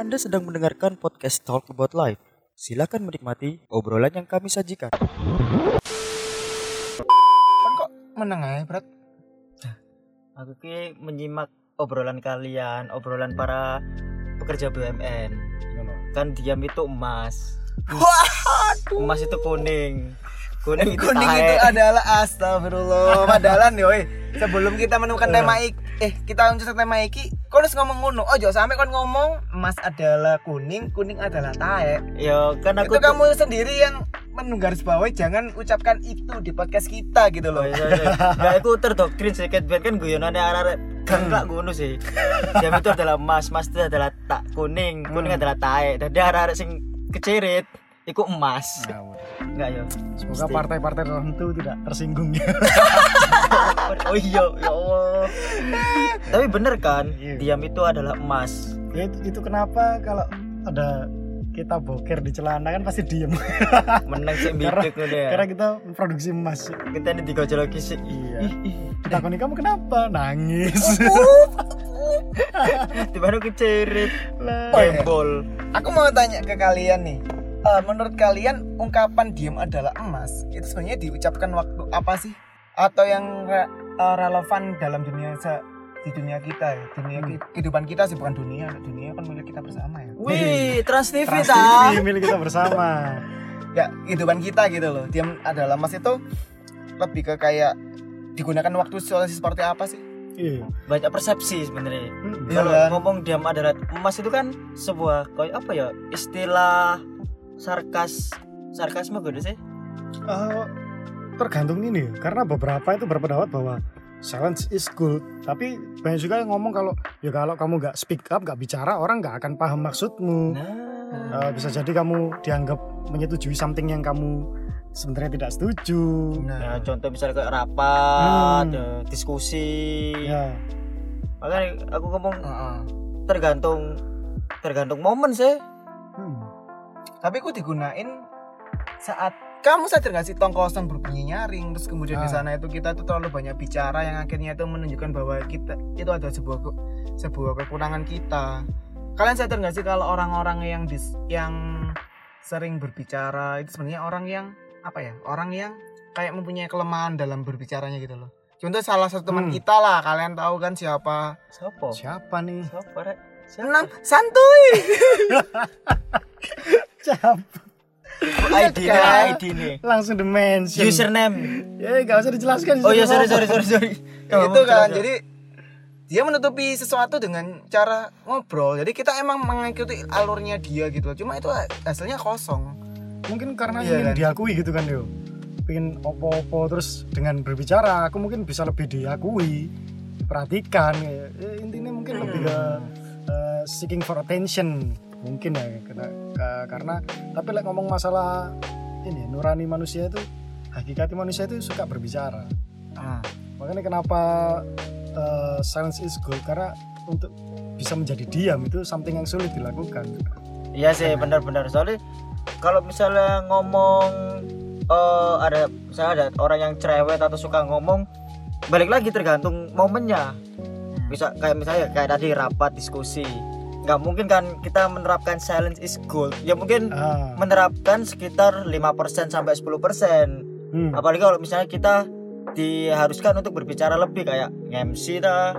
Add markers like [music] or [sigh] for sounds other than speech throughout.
Anda sedang mendengarkan podcast Talk About Life. Silakan menikmati obrolan yang kami sajikan. Kan kok meneng ae, Brat? Aku ki menyimak obrolan kalian, obrolan para pekerja BUMN. Kan diam itu emas. Waduh. Emas itu kuning. Kuning itu Kuning itu adalah astagfirullah. Padahal nih, woi. Sebelum kita menemukan tema ik, eh kita untuk tema iki, kau harus ngomong ngono. Oh, jangan sampai kau ngomong emas adalah kuning, kuning adalah tahe. Ya kan aku itu kamu sendiri yang menunggaris bawahi jangan ucapkan itu di podcast kita gitu Oh, loh. iya, iya. Nggak, aku terdoktrin sedikit biar kan guyonannya arah-arah kan nggak ngono sih. Diam itu adalah emas, emas itu adalah tak kuning, kuning adalah tae. Dan dia arah-arah sing kecirit, iku emas. Enggak ya. Semoga partai-partai tertentu tidak tersinggung ya. [laughs] Oh iya, ya Allah. [laughs] Tapi bener kan, Iya. diam itu adalah emas. ya itu, itu kenapa kalau ada kita boker di celana kan pasti diem Menang sih [laughs] Karena- bidik ngono ya. karena kita memproduksi emas Kita ini digojol lagi sih. iya kita koni kamu kenapa nangis [laughs] Tiba-tiba kecirit. Lah. Oh, iya. Gembol. Aku mau tanya ke kalian nih. Eh, menurut kalian ungkapan diam adalah emas itu sebenarnya diucapkan waktu apa sih? Atau yang re- eh, relevan dalam dunia se- di dunia kita ya, dunia ki- kehidupan kita sih bukan dunia, dunia kan milik kita bersama ya. Wih, Trans TV Trans ta. TV milik kita bersama [laughs] Ya kehidupan kita gitu loh. Diam adalah emas itu lebih ke kayak digunakan waktu situasi seperti apa sih? iya Banyak persepsi sebenarnya. Hmm. Iya Kalau kan? ngomong diam adalah emas itu kan sebuah kayak apa ya? Istilah sarkas sarkasme gitu sih. Eh, tergantung ini karena beberapa itu berpendapat bahwa silence is good tapi banyak juga yang ngomong kalau ya kalau kamu nggak speak up nggak bicara orang nggak akan paham maksudmu Nah, Eh, bisa jadi kamu dianggap menyetujui something yang kamu sebenarnya tidak setuju ya, contoh misalnya kayak rapat, Hmm. ya, diskusi. ya Makanya aku ngomong Heeh. tergantung tergantung momen sih. hmm. Tapi aku digunain saat kamu sadar gak sih tong kosong berbunyi nyaring terus kemudian di Ah. sana itu kita tuh terlalu banyak bicara yang akhirnya itu menunjukkan bahwa kita itu ada sebuah ke- sebuah kekurangan kita. Kalian sadar gak sih kalau orang-orang yang dis, yang sering berbicara itu sebenarnya orang yang apa ya? Orang yang kayak mempunyai kelemahan dalam berbicaranya gitu loh. Contoh salah satu teman Hmm. kita lah, kalian tahu kan siapa? Siapa? siapa nih Siapa rek? Enam santuy. [laughs] siapa ID nih? ID nih. langsung dimension Username. ya nggak usah dijelaskan Oh iya sorry sorry sorry sorry. itu kan jadi dia menutupi sesuatu dengan cara ngobrol jadi kita emang mengikuti alurnya dia gitu cuma itu hasilnya kosong mungkin karena Iya ingin kan? diakui gitu kan yo pengen opo-opo terus dengan berbicara aku mungkin bisa lebih diakui perhatikan ya, Ya, intinya mungkin lebih ke uh, seeking for attention. Mungkin ya karena ka- karena tapi like, ngomong masalah ini nurani manusia itu hakikati manusia itu suka berbicara. Ah. makanya kenapa uh, silence is good? Karena untuk bisa menjadi diam itu something yang sulit dilakukan. Iya sih benar-benar. Soalnya kalau misalnya ngomong eh ada misalnya ada orang yang cerewet atau suka ngomong balik lagi tergantung momennya. Bisa kayak misalnya kayak tadi rapat diskusi nggak mungkin kan kita menerapkan silence is gold. Ya mungkin ah, menerapkan sekitar 5% sampai 10% hmm. apalagi kalau misalnya kita diharuskan untuk berbicara lebih kayak MC dah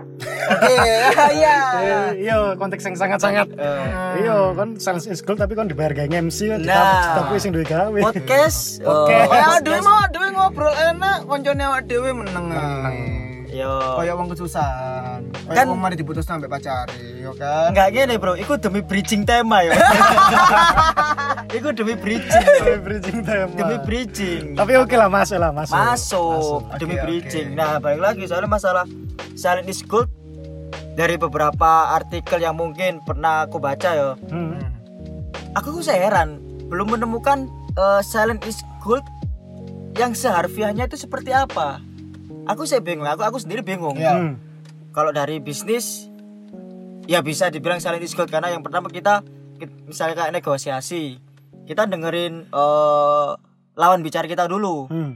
oke. [laughs] Ya Eh, iya konteks yang sangat-sangat. Eh, Iya, kan silence is gold tapi kan dibayar gaya MC kan Nah. tapi sing duwe gawe. podcast. Oh, kayak dewe mau dewe ngobrol enak koncone awak dewe meneng yo kayak wong kesusahan Kan- kan mari diputus sampai pacari yo kan Enggak gini bro, itu demi bridging tema ya. [laughs] itu demi bridging. Demi yo. bridging tema. demi bridging. Tapi oke lah masuk lah masuk. Masuk demi Oke, bridging. Nah, balik lagi soalnya masalah silent is gold dari beberapa artikel yang mungkin pernah aku baca ya. Hmm. Aku saya heran belum menemukan eh, silent is gold yang seharfiahnya itu seperti apa. Aku saya bingung, aku aku sendiri bingung. Ya. Hmm. kalau dari bisnis ya bisa dibilang is gold karena yang pertama kita, ki- misalnya kayak negosiasi kita dengerin eh, lawan bicara kita dulu Hmm.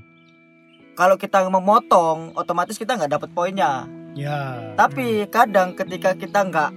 kalau kita memotong otomatis kita nggak dapat poinnya Ya. tapi kadang ketika kita nggak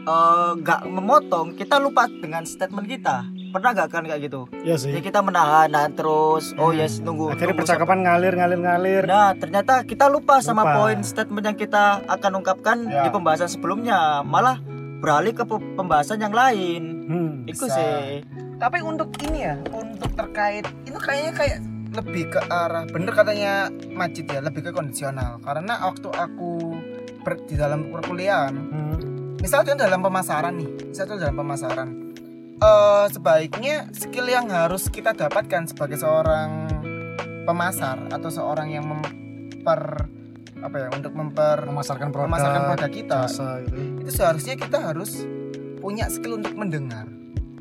eh, nggak memotong kita lupa dengan statement kita pernah nggak kan kayak gitu Iya sih. jadi kita menahan nah, terus oh yes nunggu Akhirnya nunggu percakapan ngalir ngalir ngalir. sampai- nah ternyata kita lupa sama Lupa. poin statement yang kita akan ungkapkan Ya. di pembahasan sebelumnya malah beralih ke pe- pembahasan yang lain Hmm. itu Bisa. sih tapi untuk ini ya untuk terkait itu kayaknya kayak lebih ke arah bener katanya Majid ya lebih ke kondisional karena waktu aku ber- di dalam perkuliahan Hmm. misalnya dalam pemasaran nih misalnya dalam pemasaran eh sebaiknya skill yang harus kita dapatkan sebagai seorang pemasar atau seorang yang memper apa ya untuk memper Memasarkan produk. memasarkan produk kita jasa gitu. itu seharusnya kita harus punya skill untuk mendengar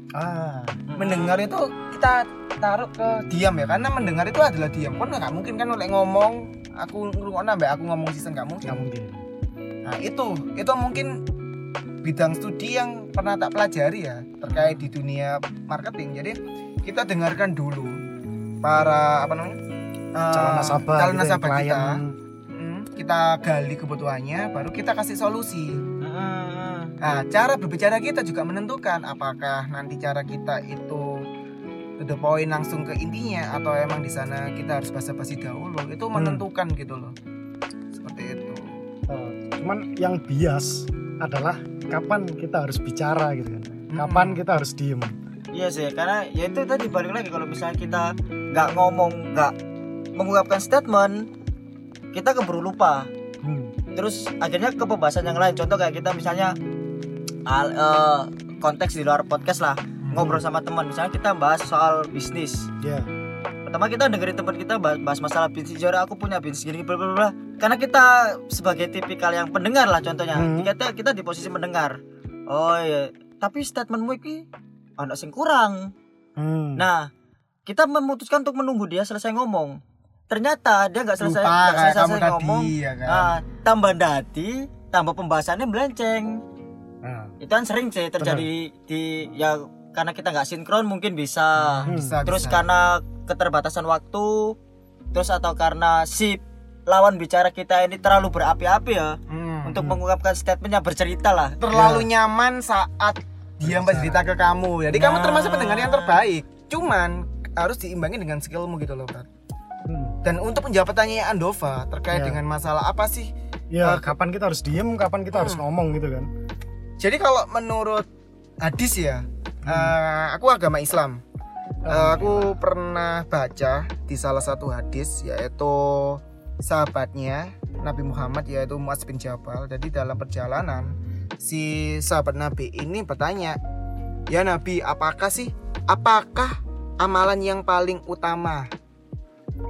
Ah. mendengar itu kita taruh ke diam ya karena mendengar itu adalah diam kan nggak mungkin kan oleh ngomong aku mbak aku ngomong season nggak mungkin Nggak mungkin. nah itu itu mungkin bidang studi yang pernah tak pelajari ya terkait di dunia marketing jadi kita dengarkan dulu para apa namanya eh, Calon nasabah. calon gitu ya, nasabah kita Hmm, kita gali kebutuhannya baru kita kasih solusi Mm-mm. Nah, cara berbicara kita juga menentukan apakah nanti cara kita itu to the point langsung ke intinya atau emang di sana kita harus basa-basi dahulu. Itu menentukan gitu loh. Seperti itu. Oh, cuman yang bias adalah kapan kita harus bicara gitu kan. Kapan Mm-mm. kita harus diem. Iya sih, karena ya itu tadi balik lagi kalau misalnya kita nggak ngomong, nggak mengungkapkan statement, kita keburu lupa. Hmm. Terus akhirnya ke pembahasan yang lain. Contoh kayak kita misalnya al- eh, konteks di luar podcast lah, ngobrol sama teman. Misalnya kita bahas soal bisnis. Ya. Pertama kita dengerin teman kita bahas, masalah bisnis Jora aku punya bisnis gini bla bla bla. Karena kita sebagai tipikal yang pendengar lah contohnya. Hmm. Kita kita di posisi mendengar. Oh iya, tapi statementmu ini anak sing kurang. Hmm. Nah, kita memutuskan untuk menunggu dia selesai ngomong. Ternyata dia nggak selesai Lupa kayak selesai, selesai ngomong. tadi ya kan. Nah, tambah dati, tambah pembahasannya melenceng. Nah, Itu kan sering sih terjadi di ya karena kita nggak sinkron mungkin bisa. Hmm. bisa, Terus bisa. karena keterbatasan waktu, terus atau karena si lawan bicara kita ini terlalu berapi-api ya Hmm. untuk mengungkapkan statement yang bercerita lah. terlalu nyaman saat dia bercerita ke kamu. Jadi kamu Nah. termasuk pendengar yang terbaik. Cuman harus diimbangi dengan skillmu gitu loh, Bro. hmm. Dan untuk menjawab pertanyaan Andova terkait Ya. dengan masalah apa sih Ya, Eh, kapan kita harus diem, kapan kita harus Hmm. ngomong gitu kan. Jadi kalau menurut hadis ya, eh, aku agama Islam. Eh, aku pernah baca di salah satu hadis yaitu sahabatnya Nabi Muhammad yaitu Muaz bin Jabal. Jadi dalam perjalanan si sahabat Nabi ini bertanya, "Ya Nabi, apakah sih apakah amalan yang paling utama?"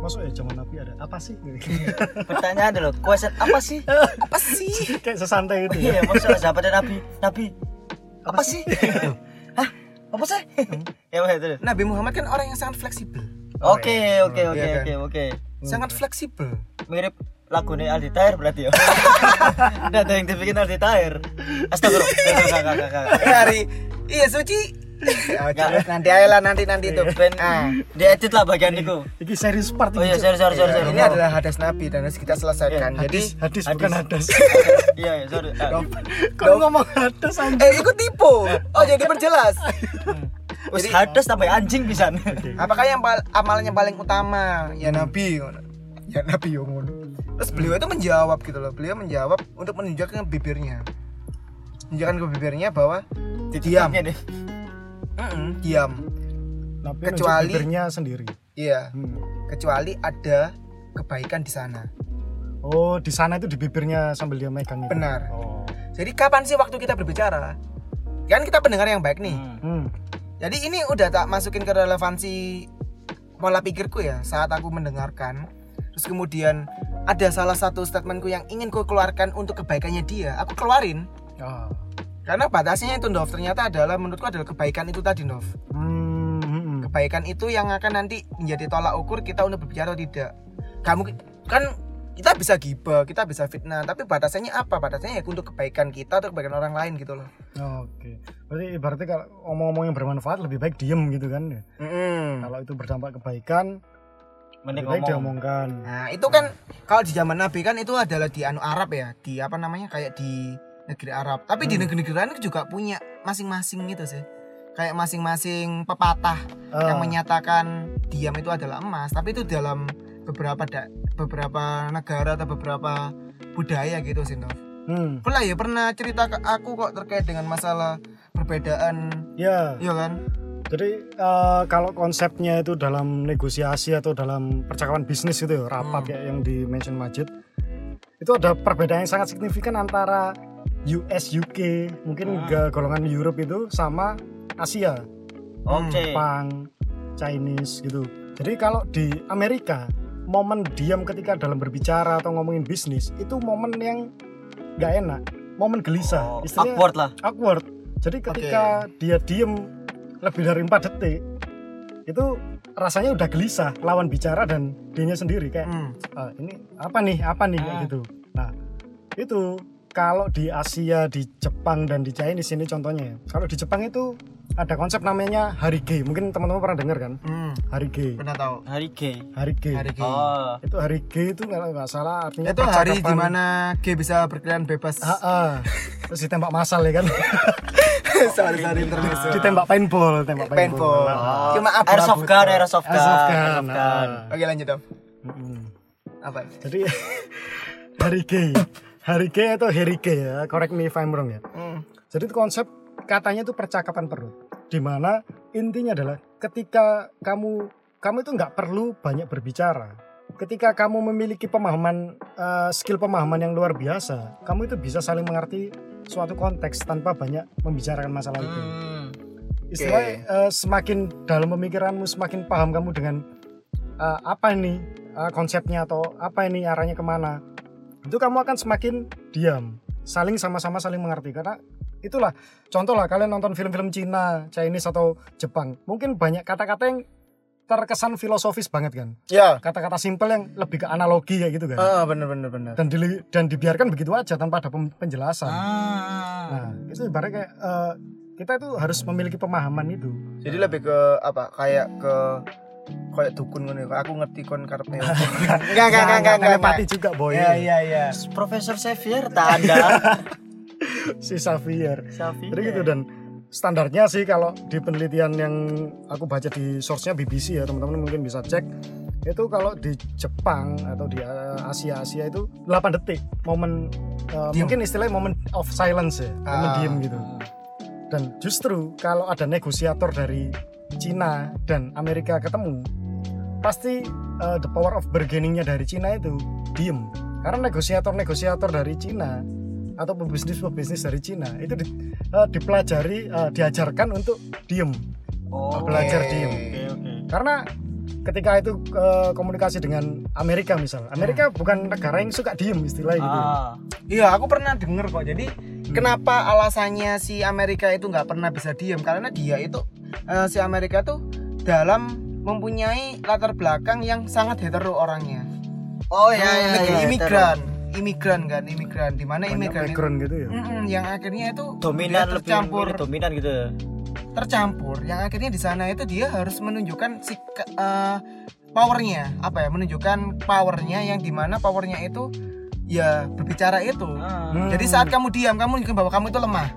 Masuk ya zaman Nabi ada apa sih? [laughs] Pertanyaan dulu, question apa sih? Apa sih? Kayak sesantai gitu ya. Iya, maksudnya sahabatnya Nabi, Nabi apa sih? Hah? [laughs] Apa sih? [laughs] ya Mas, terus. Nabi Muhammad kan orang yang sangat fleksibel. Oke, oke, oke, Iya kan? oke, oke. Sangat fleksibel. Mirip lagunya Aldi Tahir berarti ya. [laughs] Ada yang dibikin Aldi Tahir. Astagfirullah. [laughs] Hari iya suci. Coba nanti aja lah nanti nanti itu. Ben, Ah. diedit lah bagian itu. Ini serius part Oh iya, sorry, sorry, sorry, sorry. Ini adalah hadas Nabi dan harus kita selesaikan. hadis, Jadi hadis, bukan hadas. [laughs] Iya, iya, sorry. Ah, Kau ngomong hadas anjing. eh ikut tipu. Oh jadi perjelas. [laughs] Wis hadas tambah anjing pisan. Apakah yang yang paling utama? Ya Nabi. Ya Nabi yang ngono. Terus beliau itu menjawab gitu loh. Beliau menjawab untuk menunjukkan ke bibirnya. Menunjukkan ke bibirnya bahwa diam. Mm-mm, diam. Nabi Kecuali- sendiri. Iya. Hmm. Kecuali ada kebaikan di sana. Oh, di sana itu di bibirnya sambil dia megang itu. Benar. Oh. Jadi kapan sih waktu kita berbicara? Kan kita pendengar yang baik nih. Hmm. Hmm. Jadi ini udah tak masukin ke relevansi pola pikirku ya saat aku mendengarkan. Terus kemudian ada salah satu statementku yang ingin ku keluarkan untuk kebaikannya dia. Aku keluarin. Ah. Karena batasnya itu Nov ternyata adalah menurutku adalah kebaikan itu tadi Nov. Hmm. hmm, hmm. Kebaikan itu yang akan nanti menjadi tolak ukur kita untuk berbicara atau tidak. Kamu kan kita bisa gibah, kita bisa fitnah, tapi batasannya apa? Batasannya ya untuk kebaikan kita atau kebaikan orang lain gitu loh. Oke. Berarti ibaratnya kalau omong-omong yang bermanfaat lebih baik diem gitu kan ya. Mm-mm. Kalau itu berdampak kebaikan, Mending lebih baik ngomong. diomongkan. Nah, itu kan kalau di zaman Nabi kan itu adalah di anu Arab ya, di apa namanya? kayak di negeri Arab. Tapi di Hmm. negeri-negeri lain juga punya masing-masing gitu sih. Kayak masing-masing pepatah Ah, yang menyatakan diam itu adalah emas. Tapi itu dalam beberapa da- beberapa negara atau beberapa budaya gitu sih Nov. Hmm, pernah ya pernah cerita ke aku kok terkait dengan masalah perbedaan ya. Iya kan? Jadi eh, kalau konsepnya itu dalam negosiasi atau dalam percakapan bisnis itu ya, rapat Hmm. kayak yang di mention Majid, itu ada perbedaan yang sangat signifikan antara US, UK, mungkin Hmm. ke golongan Europe itu sama Asia, Oke. Jepang, Chinese gitu. Jadi kalau di Amerika momen diam ketika dalam berbicara atau ngomongin bisnis itu momen yang nggak enak, momen gelisah, Oh, istilahnya awkward lah. awkward. Jadi ketika dia diem lebih dari 4 detik itu rasanya udah gelisah lawan bicara dan dianya sendiri kayak Hmm. "Ah, ini apa nih apa nih kayak Ah. gitu. Nah itu kalau di Asia di Jepang dan di Chinese ini contohnya ya. Kalau di Jepang itu ada konsep namanya hari G. Mungkin teman-teman pernah dengar kan? Hmm. Hari G. pernah tahu Hari G. Hari G. hari G Oh. Itu hari G itu kalau nggak salah artinya itu hari percakapan- di mana G bisa berkeliaran bebas Ah, ah. Terus ditembak masal ya kan? [laughs] sorry internasional ditembak paintball, tembak paintball Oh. cuma abu Airsoft gun, airsoft gun. Airsoft gun. airsoft gun. Ah. oke lanjut dong apa Jadi [laughs] hari G, hari G atau Harry G ya, correct me if I'm wrong ya. Hmm. Jadi itu konsep katanya itu percakapan perut, di mana intinya adalah ketika kamu kamu itu nggak perlu banyak berbicara. Ketika kamu memiliki pemahaman eh, skill pemahaman yang luar biasa, kamu itu bisa saling mengerti suatu konteks tanpa banyak membicarakan masalah itu. Hmm. Istilahnya eh, semakin dalam pemikiranmu semakin paham kamu dengan eh, apa ini eh, konsepnya atau apa ini arahnya ke mana itu kamu akan semakin diam. Saling sama-sama saling mengerti. Karena itulah contoh lah kalian nonton film-film Cina, Chinese atau Jepang. Mungkin banyak kata-kata yang terkesan filosofis banget kan? Ya. Kata-kata simpel yang lebih ke analogi kayak gitu kan? Ah bener bener bener. Dan dili- dan dibiarkan begitu aja tanpa ada penjelasan. Ah. nah itu ibaratnya kayak eh, kita itu harus memiliki pemahaman itu. Jadi lebih ke apa? Kayak ke kayak dukun ngono aku ngerti kon karepnya [laughs] enggak enggak enggak enggak enggak telepati juga boy ya iya iya Profesor Xavier tanda. [laughs] si Xavier. Xavier. jadi gitu dan. Standarnya sih kalau di penelitian yang aku baca di source-nya BBC ya teman-teman mungkin bisa cek. Itu kalau di Jepang atau di eh, Asia Asia itu 8 detik. Momen Diem. mungkin istilahnya momen of silence ya. Momen Ah. diem gitu. Dan justru kalau ada negosiator dari Cina dan Amerika ketemu pasti uh, the power of bargainingnya dari Cina itu diem karena negosiator-negosiator dari Cina atau pebisnis-pebisnis dari Cina itu di- uh, dipelajari uh, diajarkan untuk diem Oh. belajar diem Oke, oke. karena ketika itu uh, komunikasi dengan Amerika misal Amerika bukan negara yang suka diem istilahnya gitu Ah. Iya, aku pernah denger kok. Jadi kenapa alasannya si Amerika itu nggak pernah bisa diem? Karena dia itu eh, si Amerika tuh dalam mempunyai latar belakang yang sangat hetero orangnya. Oh ya ya. Negeri ya, imigran, imigran kan, imigran. Di mana imigran background gitu ya Mm-mm, yang akhirnya itu Dominan lebih tercampur milih dominan gitu. ya. tercampur yang akhirnya di sana itu dia harus menunjukkan si eh, powernya apa ya menunjukkan powernya yang di mana powernya itu ya berbicara itu. Hmm. jadi saat kamu diam kamu menunjukkan bahwa kamu itu lemah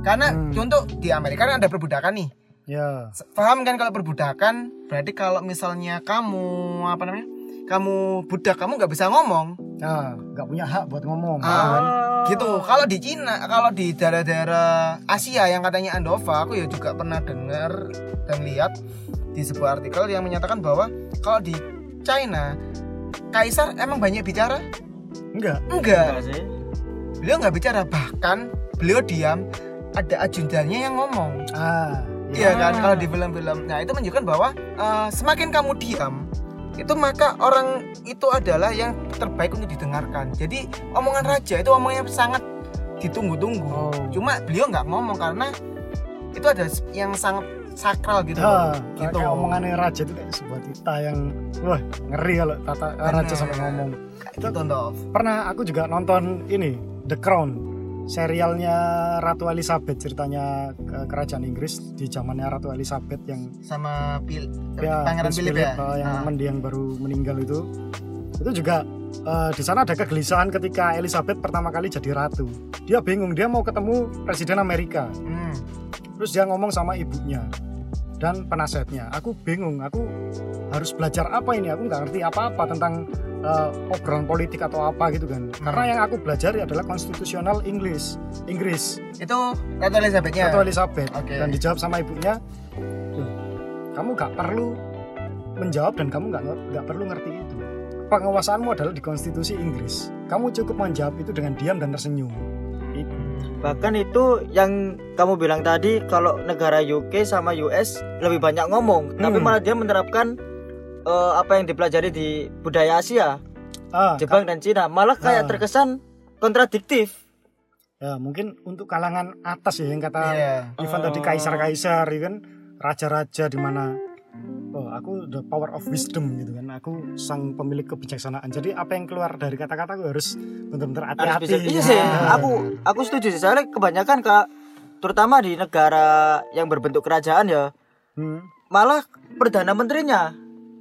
karena Hmm. contoh di Amerika kan ada perbudakan nih ya. Paham kan kalau perbudakan? Berarti kalau misalnya kamu apa namanya kamu budak kamu nggak bisa ngomong. Nah nggak punya hak buat ngomong Ah. kan? gitu. Kalau di Cina kalau di daerah-daerah Asia yang katanya Andova aku ya juga pernah dengar dan lihat di sebuah artikel yang menyatakan bahwa kalau di China kaisar emang banyak bicara? Enggak. Enggak. Beliau nggak bicara bahkan beliau diam ada ajudannya yang ngomong. Ah iya kan Ah. kalau di film-film. Nah itu menunjukkan bahwa eh, semakin kamu diam itu maka orang itu adalah yang terbaik untuk didengarkan. Jadi omongan raja itu omongan yang sangat ditunggu-tunggu. Oh. cuma beliau nggak ngomong karena itu ada yang sangat sakral gitu Ah, gitu. Kayak omongannya raja itu kayak sebuah tita yang wah ngeri kalau tata raja sampai ngomong. Gitu Nov. pernah aku juga nonton ini The Crown serialnya Ratu Elizabeth ceritanya ke- kerajaan Inggris di zamannya Ratu Elizabeth yang sama Pil ya, Pangeran Philip ya eh, yang Ah. mendiang baru meninggal itu itu juga eh, di sana ada kegelisahan ketika Elizabeth pertama kali jadi ratu. Dia bingung, dia mau ketemu presiden Amerika. Hmm. Terus dia ngomong sama ibunya dan penasehatnya. Aku bingung, aku harus belajar apa ini? Aku nggak ngerti apa-apa tentang eh, obrolan politik atau apa gitu kan. Karena yang aku belajar adalah konstitusional Inggris, Inggris Itu Ratu Elizabeth-nya. atau Elizabeth. Oke. Dan dijawab sama ibunya, "Loh, kamu nggak perlu menjawab dan kamu nggak nggak perlu ngerti itu. Penguasaanmu adalah di konstitusi Inggris. Kamu cukup menjawab itu dengan diam dan tersenyum. Itu. Bahkan itu yang kamu bilang tadi kalau negara UK sama US lebih banyak ngomong, tapi Hmm. malah dia menerapkan eh, apa yang dipelajari di budaya Asia, Ah, Jepang dan Cina, malah kayak Ah. terkesan kontradiktif. Ya, mungkin untuk kalangan atas ya yang kata Iya. Ivan tadi Oh. kaisar-kaisar ya kan raja-raja di mana oh aku the power of wisdom gitu kan aku sang pemilik kebijaksanaan jadi apa yang keluar dari kata-kata aku harus benar-benar hati-hati. Iya sih, Ah. aku aku setuju sih. Soalnya kebanyakan kak, terutama di negara yang berbentuk kerajaan ya, Hmm. malah perdana menterinya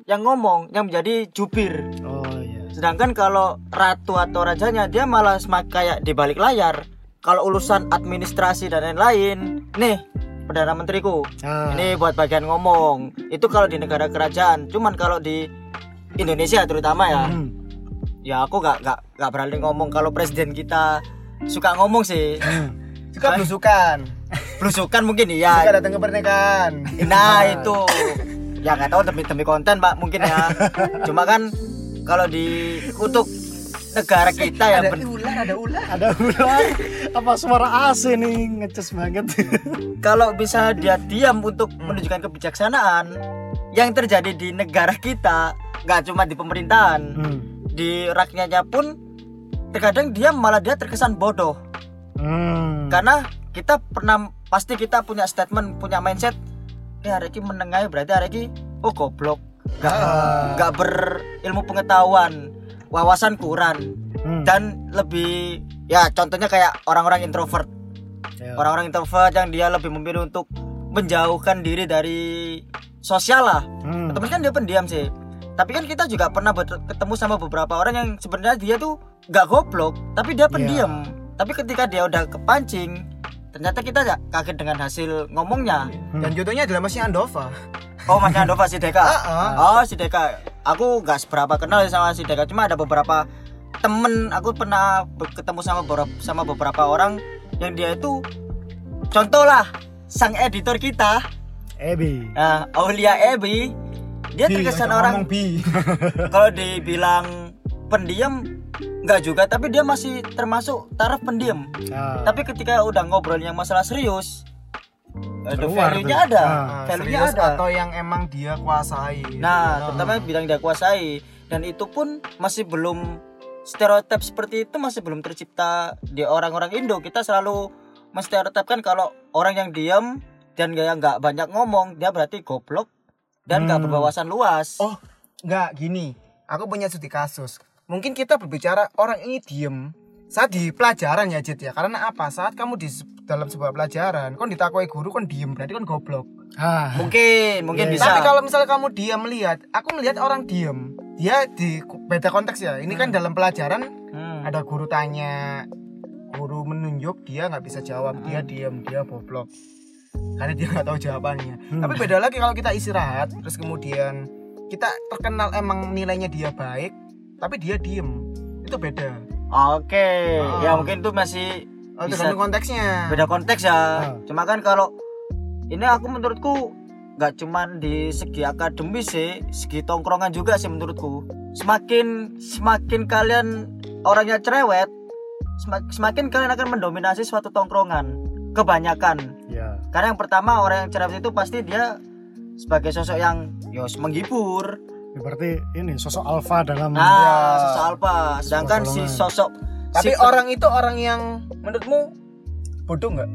yang ngomong, yang menjadi jubir. oh iya Sedangkan kalau ratu atau rajanya dia malah semakin kayak di balik layar. Kalau urusan administrasi dan lain-lain, nih perdana menteriku, Ah, ini buat bagian ngomong. Itu kalau di negara kerajaan. Cuman kalau di Indonesia terutama ya, hmm. ya aku gak gak gak berani ngomong kalau presiden kita suka ngomong sih. Suka belusukan. [laughs] Belusukan mungkin Suka iya. datang ke pernikahan. Nah [laughs] itu ya nggak tahu demi demi konten pak mungkin ya. [laughs] Cuma kan kalau di untuk negara kita ya ada ben- ular, ada ular. ada ular [laughs] apa suara AC nih ngecas banget [laughs] kalau bisa dia diam untuk menunjukkan kebijaksanaan yang terjadi di negara kita nggak cuma di pemerintahan hmm. di rakyatnya pun terkadang dia malah dia terkesan bodoh Hmm. karena kita pernah pasti kita punya statement punya mindset eh hari ini berarti hari ini oh goblok nggak Ah. nggak berilmu pengetahuan wawasan kurang Hmm. dan lebih ya contohnya kayak orang-orang introvert Ya. orang-orang introvert yang dia lebih memilih untuk menjauhkan diri dari sosial lah Hmm. temen kan dia pendiam sih tapi kan kita juga pernah ketemu sama beberapa orang yang sebenarnya dia tuh nggak goblok tapi dia pendiam tapi ketika dia udah kepancing ternyata kita ya kaget dengan hasil ngomongnya. Dan jodohnya adalah Mas Andova. oh Mas Andova si Deka? Ah, oh si Deka. Aku nggak seberapa kenal sama si Deka. Cuma ada beberapa temen aku pernah ketemu sama beberapa sama beberapa orang yang dia itu contoh lah sang editor kita. Ebi. Nah, Aulia Ebi. Dia terkesan orang [laughs] kalau dibilang pendiam nggak juga tapi dia masih termasuk taraf pendiam Ya. tapi ketika udah ngobrol yang masalah serius Keluar value-nya ada Ah, Ah, value-nya ada atau yang emang dia kuasai. nah terutama bidang dia kuasai dan itu pun masih belum stereotip seperti itu masih belum tercipta di orang-orang Indo kita selalu menstereotipkan kalau orang yang diam dan gak nggak banyak ngomong dia berarti goblok dan nggak Hmm. berwawasan luas Oh, enggak gini. Aku punya studi kasus. Mungkin kita berbicara orang ini diem saat di pelajaran ya Jit ya. Karena apa? Saat kamu di dalam sebuah pelajaran, kon ditakwai guru kon diem berarti kon goblok. ah mungkin mungkin Iya, bisa Tapi kalau misalnya kamu diam melihat, aku melihat orang diem, dia di beda konteks ya. Ini kan dalam pelajaran Hmm. ada guru tanya, guru menunjuk dia nggak bisa jawab, dia diem, dia goblok. Karena dia nggak tahu jawabannya. Hmm. Tapi beda lagi kalau kita istirahat, terus kemudian kita terkenal emang nilainya dia baik, tapi dia diem, itu beda. Oke, Ah. ya mungkin itu masih Oh, Bisa. konteksnya. beda konteks ya. Ah. Cuma kan kalau ini aku menurutku nggak cuman di segi akademis sih, segi tongkrongan juga sih menurutku. Semakin semakin kalian orangnya cerewet, semak- semakin kalian akan mendominasi suatu tongkrongan. Kebanyakan. ya Karena yang pertama orang yang cerewet itu pasti dia sebagai sosok yang yos menghibur. Ya, berarti ini sosok alfa dalam Nah, sosok alpha. Sedangkan si sosok Tapi si- orang itu orang yang menurutmu bodoh nggak?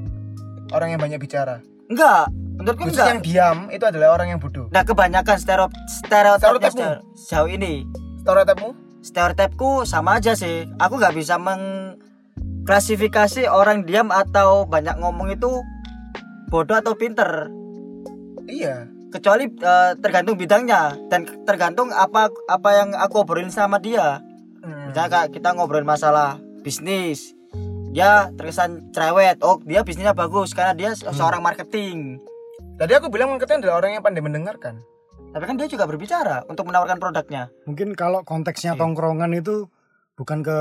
Orang yang banyak bicara. enggak, menurutku Khusus enggak. yang diam itu adalah orang yang bodoh. Nah kebanyakan stereotip stereotipnya Stereotipmu? ster- sejauh ini Stereotipmu? stereotipku sama aja sih. Aku nggak bisa mengklasifikasi orang diam atau banyak ngomong itu bodoh atau pinter. Iya. Kecuali eh, tergantung bidangnya dan tergantung apa apa yang aku obrolin sama dia. Hmm. Misalnya kayak kita ngobrol masalah bisnis dia terkesan cerewet oh dia bisnisnya bagus karena dia se- seorang marketing Tadi aku bilang marketing adalah orang yang pandai mendengarkan. tapi kan dia juga berbicara untuk menawarkan produknya Mungkin kalau konteksnya Iya. tongkrongan itu bukan ke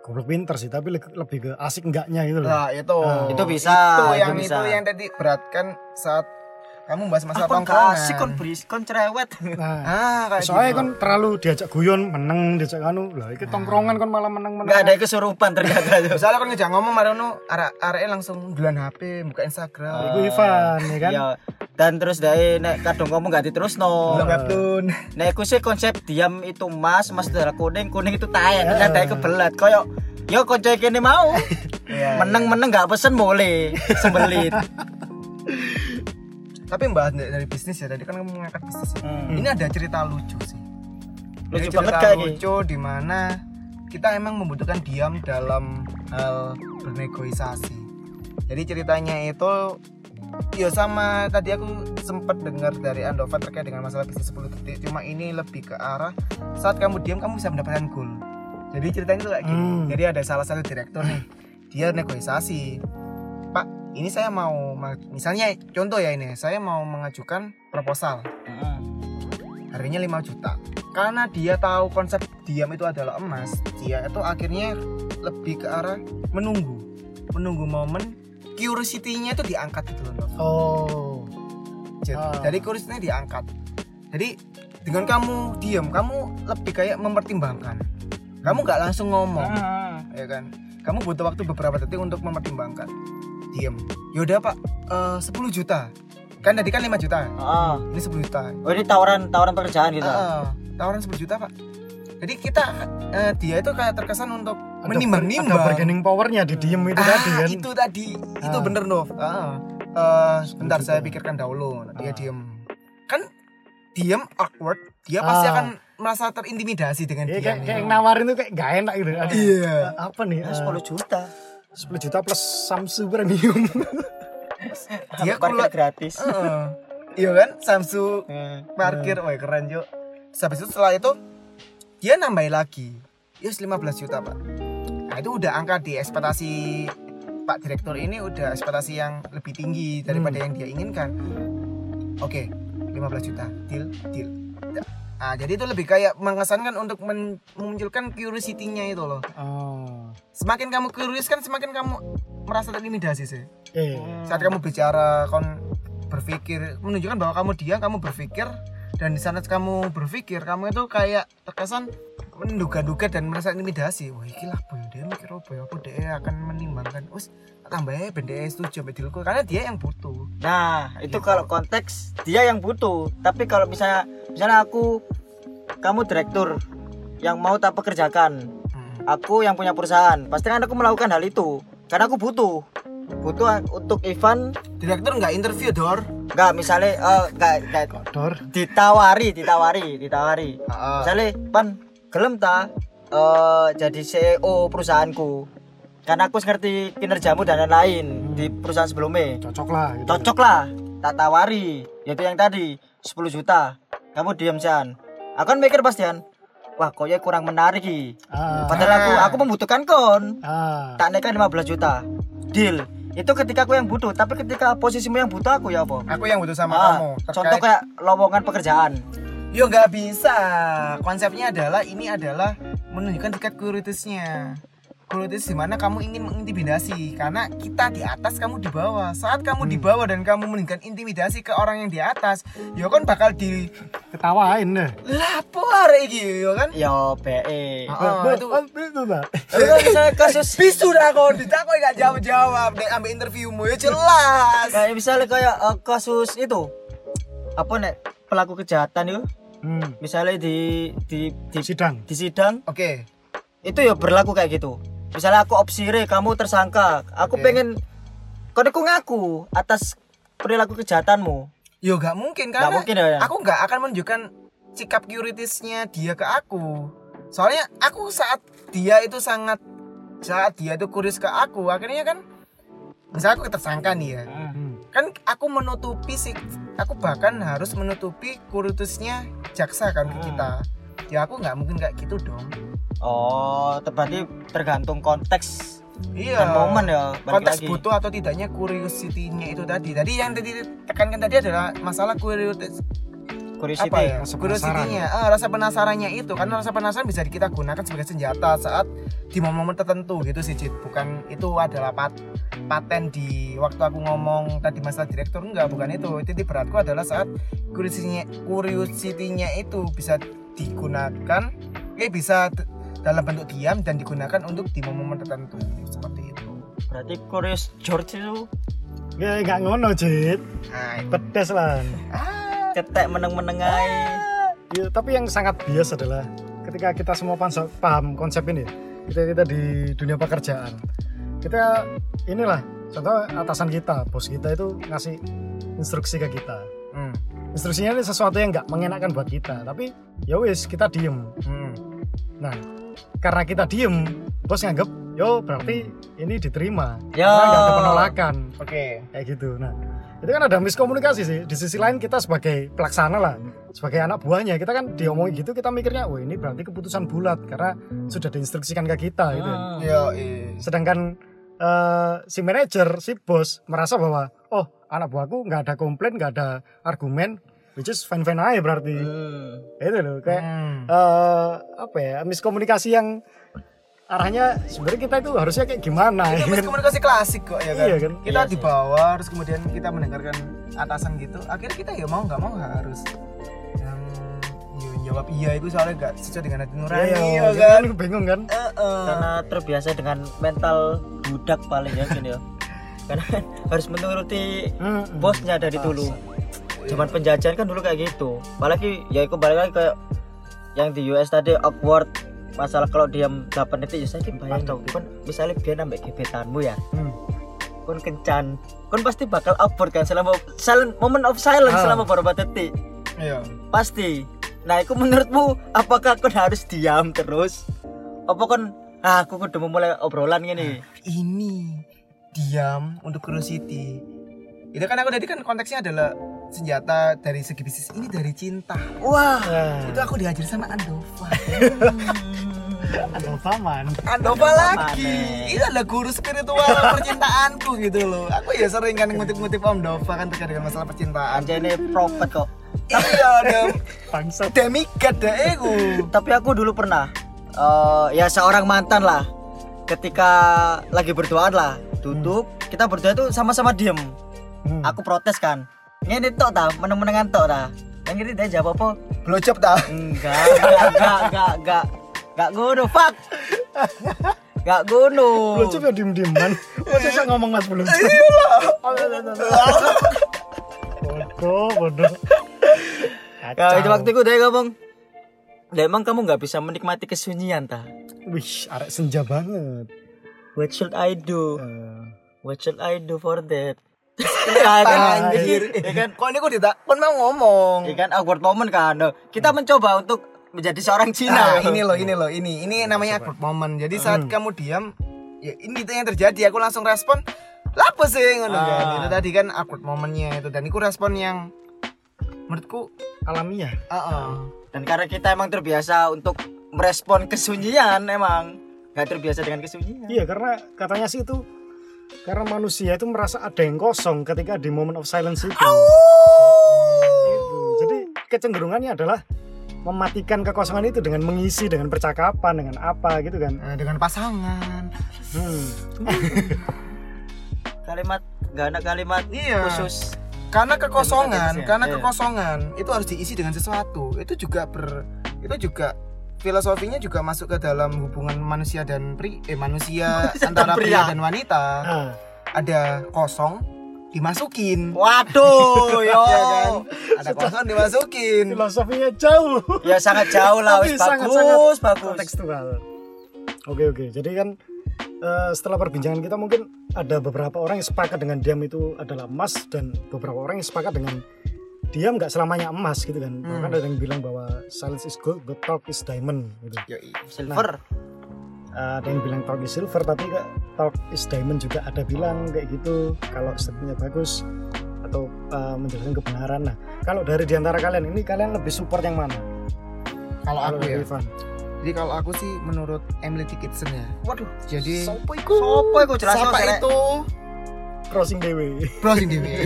goblok pinter sih, tapi le- lebih ke asik enggaknya gitu loh. Nah, itu. Nah, itu bisa itu itu yang bisa. itu yang tadi beratkan saat kamu bahas masalah Aku tongkrongan. kasih kon beris kon cerewet Nah, Ah, kayak soalnya gitu. kan terlalu diajak guyon meneng diajak anu lah iki tongkrongan kan malah meneng-meneng. nggak ada kesurupan ternyata [laughs] Misalnya kan ngejak ngomong Marono arek arek langsung dulan HP, buka Instagram. Iku Ivan ya kan. Iya. dan terus dari nek kadung ngomong gak diterus no webtoon. Nah, aku sih konsep diam itu mas, mas darah kuning, kuning itu taek, ternyata taek kebelat. Koyo, yo konco kene mau. [laughs] Iya, Meneng-meneng gak pesen boleh, sembelit. [laughs] Tapi mbak dari, bisnis ya, tadi kan kamu mengangkat bisnis. ya. Hmm. Ini ada cerita lucu sih. Lucu Jadi banget cerita lucu di mana kita emang membutuhkan diam dalam hal bernegosiasi. Jadi ceritanya itu ya sama tadi aku sempat dengar dari Andova terkait dengan masalah bisnis 10 detik cuma ini lebih ke arah saat kamu diam kamu bisa mendapatkan goal jadi ceritanya itu kayak gini Hmm. jadi ada salah satu direktur nih dia negosiasi ini saya mau ma- misalnya contoh ya ini saya mau mengajukan proposal. Harganya 5 juta. Karena dia tahu konsep diam itu adalah emas dia itu akhirnya lebih ke arah menunggu. Menunggu momen curiosity-nya itu diangkat gitu loh. Oh. Jadi, Ah. dari curiosity-nya diangkat. Jadi dengan kamu diam kamu lebih kayak mempertimbangkan. Kamu nggak langsung ngomong ya kan? Kamu butuh waktu beberapa detik untuk mempertimbangkan diam yaudah pak eh, 10 juta kan tadi kan 5 juta Oh, ini 10 juta oh ini tawaran tawaran pekerjaan gitu. Ah, tawaran 10 juta pak jadi kita eh, dia itu kayak terkesan untuk Ada menimbang-nimbang Ada bargaining powernya di diem itu ah, tadi kan. itu tadi itu Ah. bener Nov ah. Eh, sebentar 10 saya pikirkan dahulu dia Ah. diem kan diem awkward dia pasti Ah. akan merasa terintimidasi dengan Iya, dia kayak, kayak yang nawarin tuh kayak gak enak gitu. Iya. Apa nih? Eh, 10 juta. 10 juta plus Samsung premium. [laughs] Dia Parkir gratis. Heeh. iya kan? Samsung Eh, parkir. Wah keren yuk habis itu setelah itu dia nambahin lagi. Yes 15 juta pak. Nah itu udah angka di ekspektasi pak direktur ini udah ekspektasi yang lebih tinggi daripada yang dia inginkan. Oke 15 juta. Deal deal nah jadi itu lebih kayak mengesankan untuk men- memunculkan curiosity-nya itu loh oh. semakin kamu curious kan semakin kamu merasa terintimidasi sih Eh. saat kamu bicara kon berpikir menunjukkan bahwa kamu diam kamu berpikir dan di saat kamu berpikir kamu itu kayak terkesan menduga-duga dan merasa intimidasi wah iki lah boy dia mikir apa ya aku dia akan menimbangkan us tambahnya benda setuju sama dealku karena dia yang butuh Nah, itu Gitu. kalau konteks dia yang butuh. Tapi kalau misalnya misalnya aku kamu direktur yang mau tak pekerjakan, Hmm. aku yang punya perusahaan, pasti kan aku melakukan hal itu karena aku butuh. Butuh untuk Ivan direktur nggak interview dor nggak misalnya eh, nggak nggak Dor. ditawari, ditawari, ditawari. Heeh. Misalnya, Pan, gelem ta eh, jadi CEO perusahaanku. Karena aku ngerti kinerjamu dan lain-lain di perusahaan sebelumnya. Cocok lah gitu. Cocok lah, tak tawari. Yaitu yang tadi, 10 juta. Kamu diam, San. Aku kan mikir pastian. Wah, kok ya kurang menarik Ki. Ah. Padahal aku aku membutuhkan kon. Ah. Tak naikkan 15 juta. Deal. Itu ketika aku yang butuh, tapi ketika posisimu yang butuh aku ya apa? aku yang butuh sama Ah, kamu contoh Terkait- kayak lowongan pekerjaan. Yo nggak bisa. Konsepnya adalah ini adalah menunjukkan tingkat kuriosnya. Kurios di mana kamu ingin mengintimidasi karena kita di atas kamu di bawah. Saat kamu di bawah dan kamu menunjukkan intimidasi ke orang yang di atas, yo kan bakal di Ketawain deh. lapor iki yo kan. Yo, BE. Ah, Nah, itu itu lah. Kalau misalnya kasus [laughs] bisu dah kau ditakoi gak jawab jawab deh ambil interviewmu ya jelas. kayak misalnya kayak eh, kasus itu apa nek pelaku kejahatan itu Hmm. misalnya di di di, Sidang. di sidang Oke. itu ya berlaku kayak gitu misalnya aku opsire kamu tersangka aku Oke. pengen kau aku ngaku atas perilaku kejahatanmu Yo gak mungkin karena mungkin ya, ya. aku nggak akan menunjukkan sikap curiosnya dia ke aku. Soalnya aku saat dia itu sangat saat dia itu curious ke aku, akhirnya kan misalnya aku tersangka nih ya. Hmm. Kan aku menutupi sih aku bahkan harus menutupi curiosnya jaksa kan ke Hmm. kita. Ya aku nggak mungkin kayak gitu dong. oh berarti tergantung konteks iya dan momen ya konteks lagi. butuh atau tidaknya curiosity-nya itu tadi tadi yang tadi tekankan tadi adalah masalah curiosity curiosity apa ya? rasa curiosity-nya ah, rasa penasarannya itu. Karena rasa penasaran bisa kita gunakan sebagai senjata saat di momen-momen tertentu gitu sih Cid bukan itu adalah pat paten di waktu aku ngomong tadi masalah direktur. Enggak bukan itu. Titik beratku adalah saat curiosity-nya curiosity-nya itu bisa digunakan eh bisa dalam bentuk diam dan digunakan untuk di momen-momen tertentu. Seperti itu. Berarti curious George itu ya nggak ngono jit. Nah itu. pedes lah cetek meneng-menengai Ya, tapi yang sangat bias adalah ketika kita semua paham, konsep ini, kita kita di dunia pekerjaan, kita inilah contoh atasan kita, bos kita itu ngasih instruksi ke kita. Hmm. Instruksinya ini sesuatu yang nggak mengenakan buat kita, tapi ya wis kita diem. Hmm. Nah, karena kita diem, bos nganggep, yo berarti ini diterima, Yo. karena nggak ada penolakan, oke kayak gitu. Nah, itu kan ada miskomunikasi sih. Di sisi lain kita sebagai pelaksana lah, sebagai anak buahnya, kita kan diomongin gitu, kita mikirnya, wah ini berarti keputusan bulat karena sudah diinstruksikan ke kita gitu. Hmm. yo iya. Sedangkan eh, si manajer, si bos merasa bahwa, oh anak buahku nggak ada komplain, nggak ada argumen, which is fine fine aja berarti. Hmm. Itu loh, kayak Hmm. eh, apa ya miskomunikasi yang arahnya sebenarnya kita itu harusnya kayak gimana itu ya kan? komunikasi klasik kok ya kan, Iya kan? kita Iya di sih. bawah terus kemudian kita mendengarkan atasan gitu akhirnya kita ya mau nggak mau harus yang ya, jawab iya itu soalnya nggak sesuai dengan hati nurani Iya, ya kita kan kan bingung kan? Heeh. karena terbiasa dengan mental budak paling ya gini ya [laughs] karena kan harus menuruti Hmm. bosnya dari dulu zaman penjajahan kan dulu kayak gitu apalagi ya itu balik lagi kayak yang di US tadi awkward masalah kalau diam 8 detik ya saya bayang dong kan misalnya dia nambah gebetanmu ya. Hmm. kon kencan. Kon pasti bakal awkward kan selama silent moment of silence Ah. selama beberapa detik. Iya. Pasti. Nah itu menurutmu apakah kon harus diam terus? Apa kon ah aku udah memulai obrolan gini ini diam untuk curiosity itu kan aku tadi kan konteksnya adalah senjata dari segi bisnis ini dari cinta. Wah Nah, itu aku diajar sama Andova. [laughs] Ada paman. Andova lagi. Maneh. itu adalah guru spiritual percintaanku gitu loh. Aku ya sering kan ngutip-ngutip Om Dova kan terkait dengan masalah percintaan. Anjay ini prophet kok. Iya ada [laughs] Bangsat. demigod deh aku tapi aku dulu pernah eh, ya seorang mantan lah. Ketika lagi berduaan lah duduk kita berdua itu sama-sama diem. Hmm. aku protes kan ini tok ta meneng-menengan tok ta. Yang ini dia jawab apa? Blowjob dah enggak enggak enggak enggak. Enggak ngono fuck. Enggak ngono. Belum coba diem dieman. Masa saya ngomong mas belum? Bodoh, bodoh. ya itu waktu itu dia ngomong. Ya emang kamu nggak bisa menikmati kesunyian ta? Wih, arek senja banget. what should I do? Eh, what should I do for that ya [laughs] kan? Anjir. ya kan? Kok ini kok tidak kan mau ngomong? Ya kan? Awkward moment kan? Nah, kita mencoba untuk menjadi seorang nah Cina ini loh ini loh ini ini namanya awkward moment. Jadi saat kamu diam ya ini itu yang terjadi. Aku langsung respon apa sih? Ngono kan? Ah. itu tadi kan awkward momennya itu. Dan itu respon yang menurutku alamiah. uh dan karena kita emang terbiasa untuk merespon kesunyian emang nggak terbiasa dengan kesunyian. Iya, karena katanya sih itu karena manusia itu merasa ada yang kosong ketika di moment of silence itu. Gitu. Jadi kecenderungannya adalah mematikan kekosongan itu dengan mengisi dengan percakapan dengan apa gitu kan. Nah, dengan pasangan Hmm. [laughs] kalimat nggak ada kalimat Iya. khusus karena kekosongan karena Iya. kekosongan itu harus diisi dengan sesuatu itu juga ber itu juga filosofinya juga masuk ke dalam hubungan manusia dan pri eh manusia [laughs] antara pria. pria. dan wanita Ah, ada kosong dimasukin waduh [laughs] yo ya kan ada kosong dimasukin filosofinya jauh. ya sangat jauh lah Tapi wis sangat-sangat bagus bagus kontekstual. Oke oke. Jadi kan eh, setelah perbincangan kita mungkin ada beberapa orang yang sepakat dengan diam itu adalah emas dan beberapa orang yang sepakat dengan diam nggak selamanya emas gitu kan. Bahkan ada yang bilang bahwa silence is gold but talk is diamond gitu. Yoi. silver Eh, ada yang bilang talk is silver tapi kak talk is diamond juga ada bilang kayak gitu kalau statementnya bagus atau eh, menjelaskan kebenaran. Nah kalau dari di antara kalian ini kalian lebih support yang mana? kalau aku ya Ivan. jadi kalau aku sih menurut Emily Dickinson ya waduh jadi sopo iku sopo iku jelas siapa itu crossing dewe browsing dewe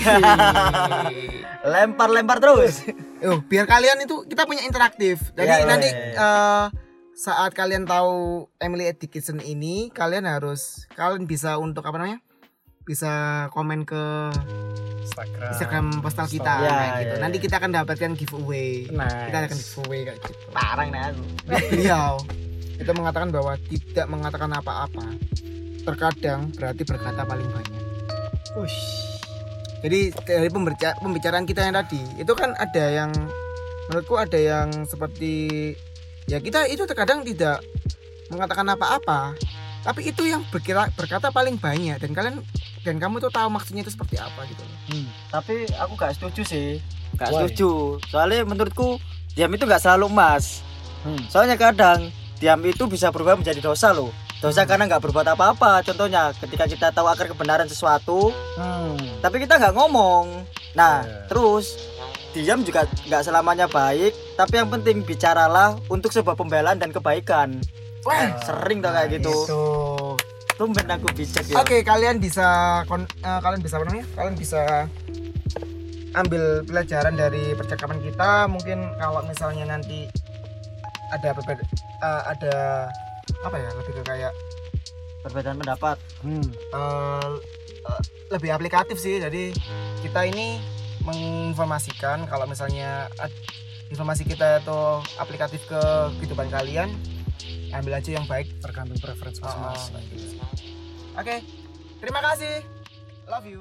[laughs] lempar-lempar terus Oh, biar kalian itu kita punya interaktif. Jadi iya, nanti iya. eh, saat kalian tahu Emily Dickinson ini, kalian harus kalian bisa untuk apa namanya? Bisa komen ke Instagram Instagram postal kita Iya, kayak gitu. iya, Nanti iya. kita akan dapatkan giveaway. Nice. Kita akan giveaway kayak gitu. parang nih aku Beliau itu mengatakan bahwa tidak mengatakan apa-apa. Terkadang berarti berkata paling banyak. Ush. Jadi dari pembicara- pembicaraan kita yang tadi itu kan ada yang menurutku ada yang seperti ya kita itu terkadang tidak mengatakan apa-apa tapi itu yang berkira berkata paling banyak dan kalian dan kamu tuh tahu maksudnya itu seperti apa gitu loh. Hmm, tapi aku gak setuju sih gak Why? setuju soalnya menurutku diam itu gak selalu emas Hmm. soalnya kadang diam itu bisa berubah menjadi dosa loh dosa karena nggak berbuat apa-apa contohnya ketika kita tahu akar kebenaran sesuatu Hmm. tapi kita nggak ngomong nah Iya. terus diam juga nggak selamanya baik tapi yang penting bicaralah untuk sebuah pembelaan dan kebaikan Wah, sering tau kayak gitu itu. tumben aku bijak ya Oke, kalian bisa kon- eh, kalian bisa apa namanya? Kalian bisa ambil pelajaran dari percakapan kita. Mungkin kalau misalnya nanti ada eh, ada apa ya? Lebih ke kayak perbedaan pendapat Hmm. eh, eh, lebih aplikatif sih. Jadi kita ini menginformasikan kalau misalnya informasi kita itu aplikatif ke kehidupan kalian, ambil aja yang baik. tergantung preferensi Oh, masing-masing Oke, terima kasih. Love you.